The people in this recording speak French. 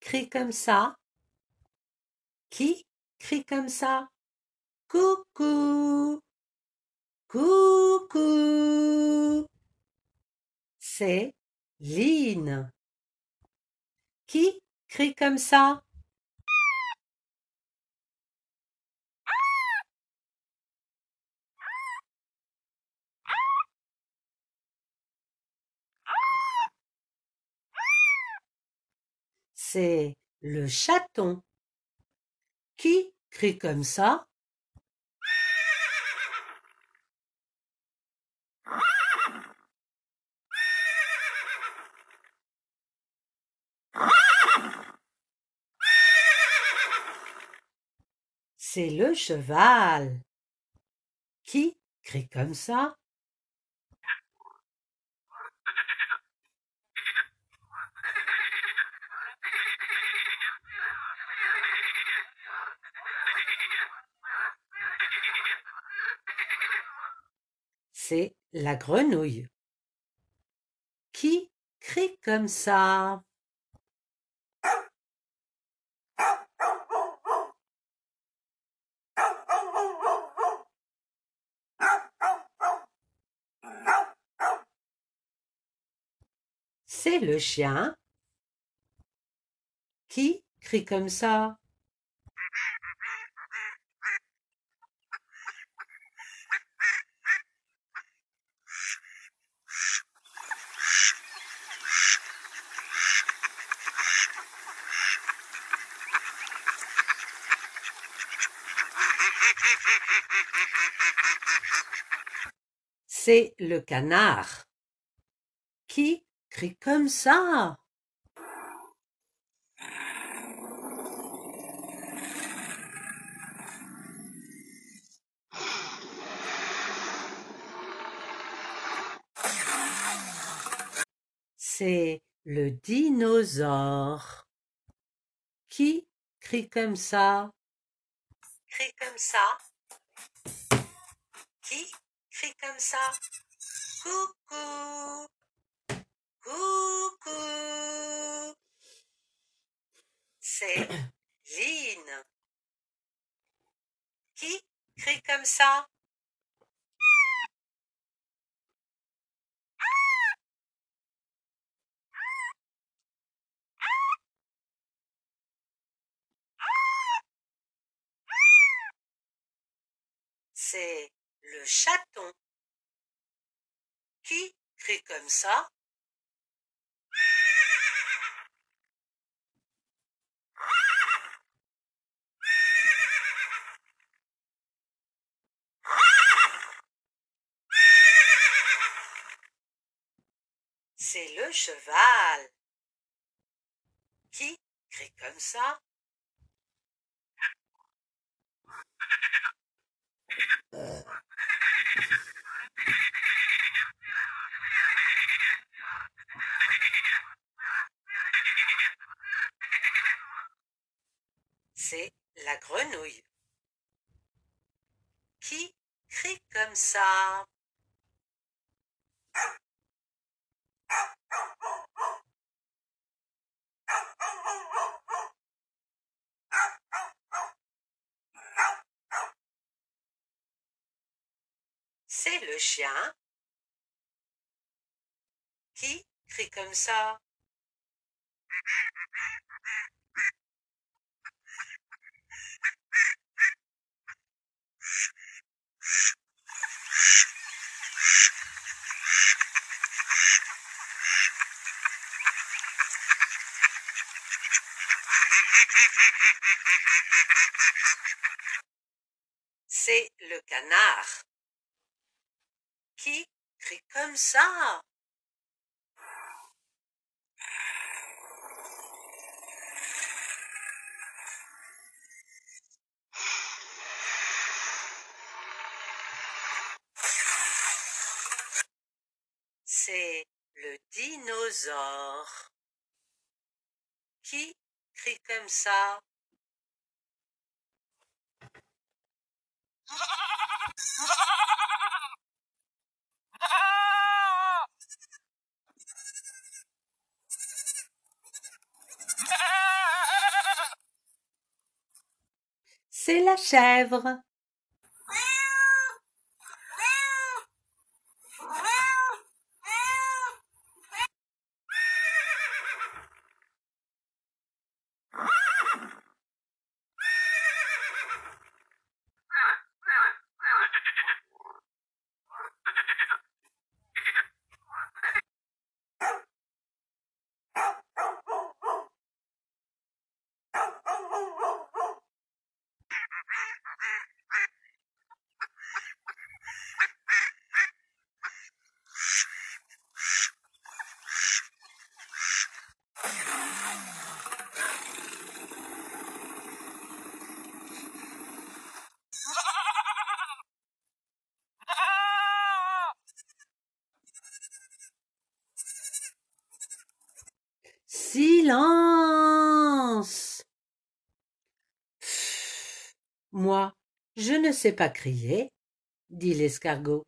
crie comme ça. Qui crie comme ça? Coucou. Coucou. C'est Line. Qui crie comme ça? C'est le chaton. Qui crie comme ça? C'est le cheval. Qui crie comme ça? C'est la grenouille. Qui crie comme ça? C'est le chien. Qui crie comme ça C'est le canard. Qui crie comme ça? C'est le dinosaure. Qui crie comme ça? Crie comme ça Qui crie comme ça. Coucou. Coucou. C'est Line. Qui crie comme ça. C'est le chaton. Qui crie comme ça? C'est le cheval. Qui crie comme ça C'est la grenouille. Qui crie C'est le chien. Qui crie comme ça C'est le canard. Qui crie comme ça? C'est le dinosaure. Qui écrit comme ça. C'est la chèvre. Silence Moi, je ne sais pas crier, dit l'escargot.